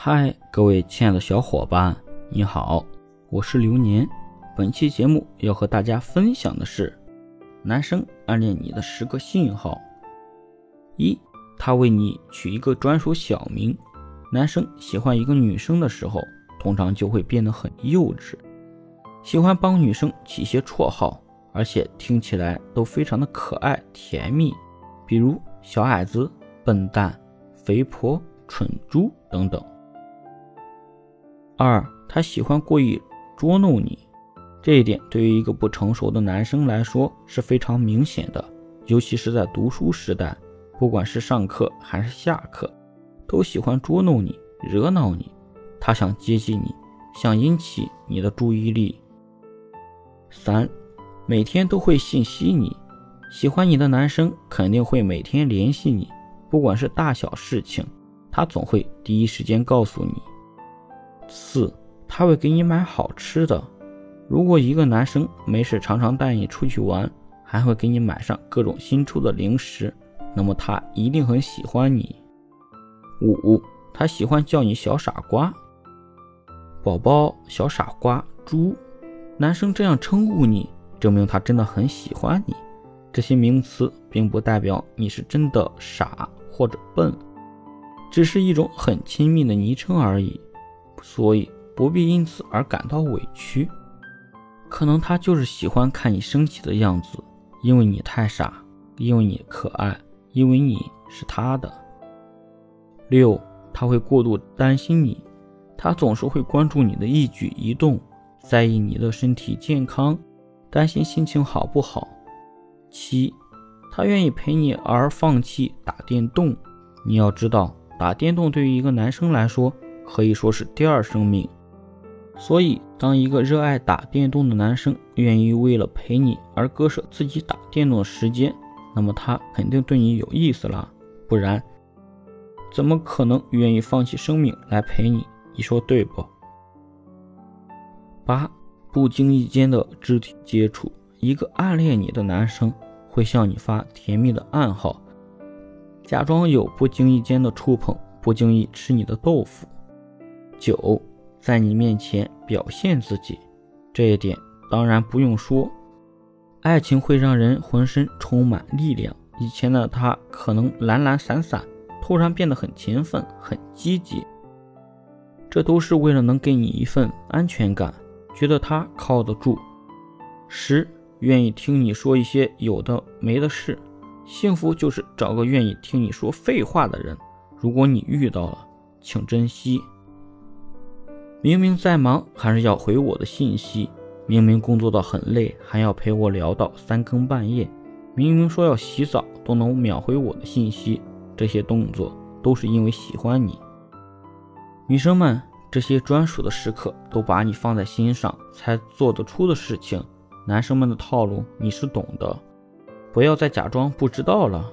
嗨，各位亲爱的小伙伴，你好，我是流年。本期节目要和大家分享的是，男生暗恋你的十个信号。一，他为你取一个专属小名。男生喜欢一个女生的时候，通常就会变得很幼稚，喜欢帮女生起一些绰号，而且听起来都非常的可爱甜蜜，比如小矮子、笨蛋、肥婆、蠢猪等等。二，他喜欢故意捉弄你，这一点对于一个不成熟的男生来说是非常明显的，尤其是在读书时代，不管是上课还是下课，都喜欢捉弄你、惹恼你。他想接近你，想引起你的注意力。三，每天都会信息你，喜欢你的男生肯定会每天联系你，不管是大小事情，他总会第一时间告诉你。四，他会给你买好吃的。如果一个男生没事常常带你出去玩，还会给你买上各种新出的零食，那么他一定很喜欢你。五，他喜欢叫你小傻瓜、宝宝、小傻瓜、猪。男生这样称呼你，证明他真的很喜欢你。这些名词并不代表你是真的傻或者笨，只是一种很亲密的昵称而已。所以不必因此而感到委屈，可能他就是喜欢看你生气的样子，因为你太傻，因为你可爱，因为你是他的。六，他会过度担心你，他总是会关注你的一举一动，在意你的身体健康，担心心情好不好。七，他愿意陪你而放弃打电动，你要知道，打电动对于一个男生来说。可以说是第二生命，所以当一个热爱打电动的男生愿意为了陪你而割舍自己打电动的时间，那么他肯定对你有意思了，不然怎么可能愿意放弃生命来陪你？你说对不？八，不经意间的肢体接触，一个暗恋你的男生会向你发甜蜜的暗号，假装有不经意间的触碰，不经意吃你的豆腐。九，在你面前表现自己，这一点当然不用说。爱情会让人浑身充满力量。以前的他可能懒懒散散，突然变得很勤奋、很积极，这都是为了能给你一份安全感，觉得他靠得住。十，愿意听你说一些有的没的事。幸福就是找个愿意听你说废话的人。如果你遇到了，请珍惜。明明在忙，还是要回我的信息；明明工作到很累，还要陪我聊到三更半夜；明明说要洗澡，都能秒回我的信息。这些动作都是因为喜欢你。女生们，这些专属的时刻都把你放在心上才做得出的事情，男生们的套路你是懂的，不要再假装不知道了。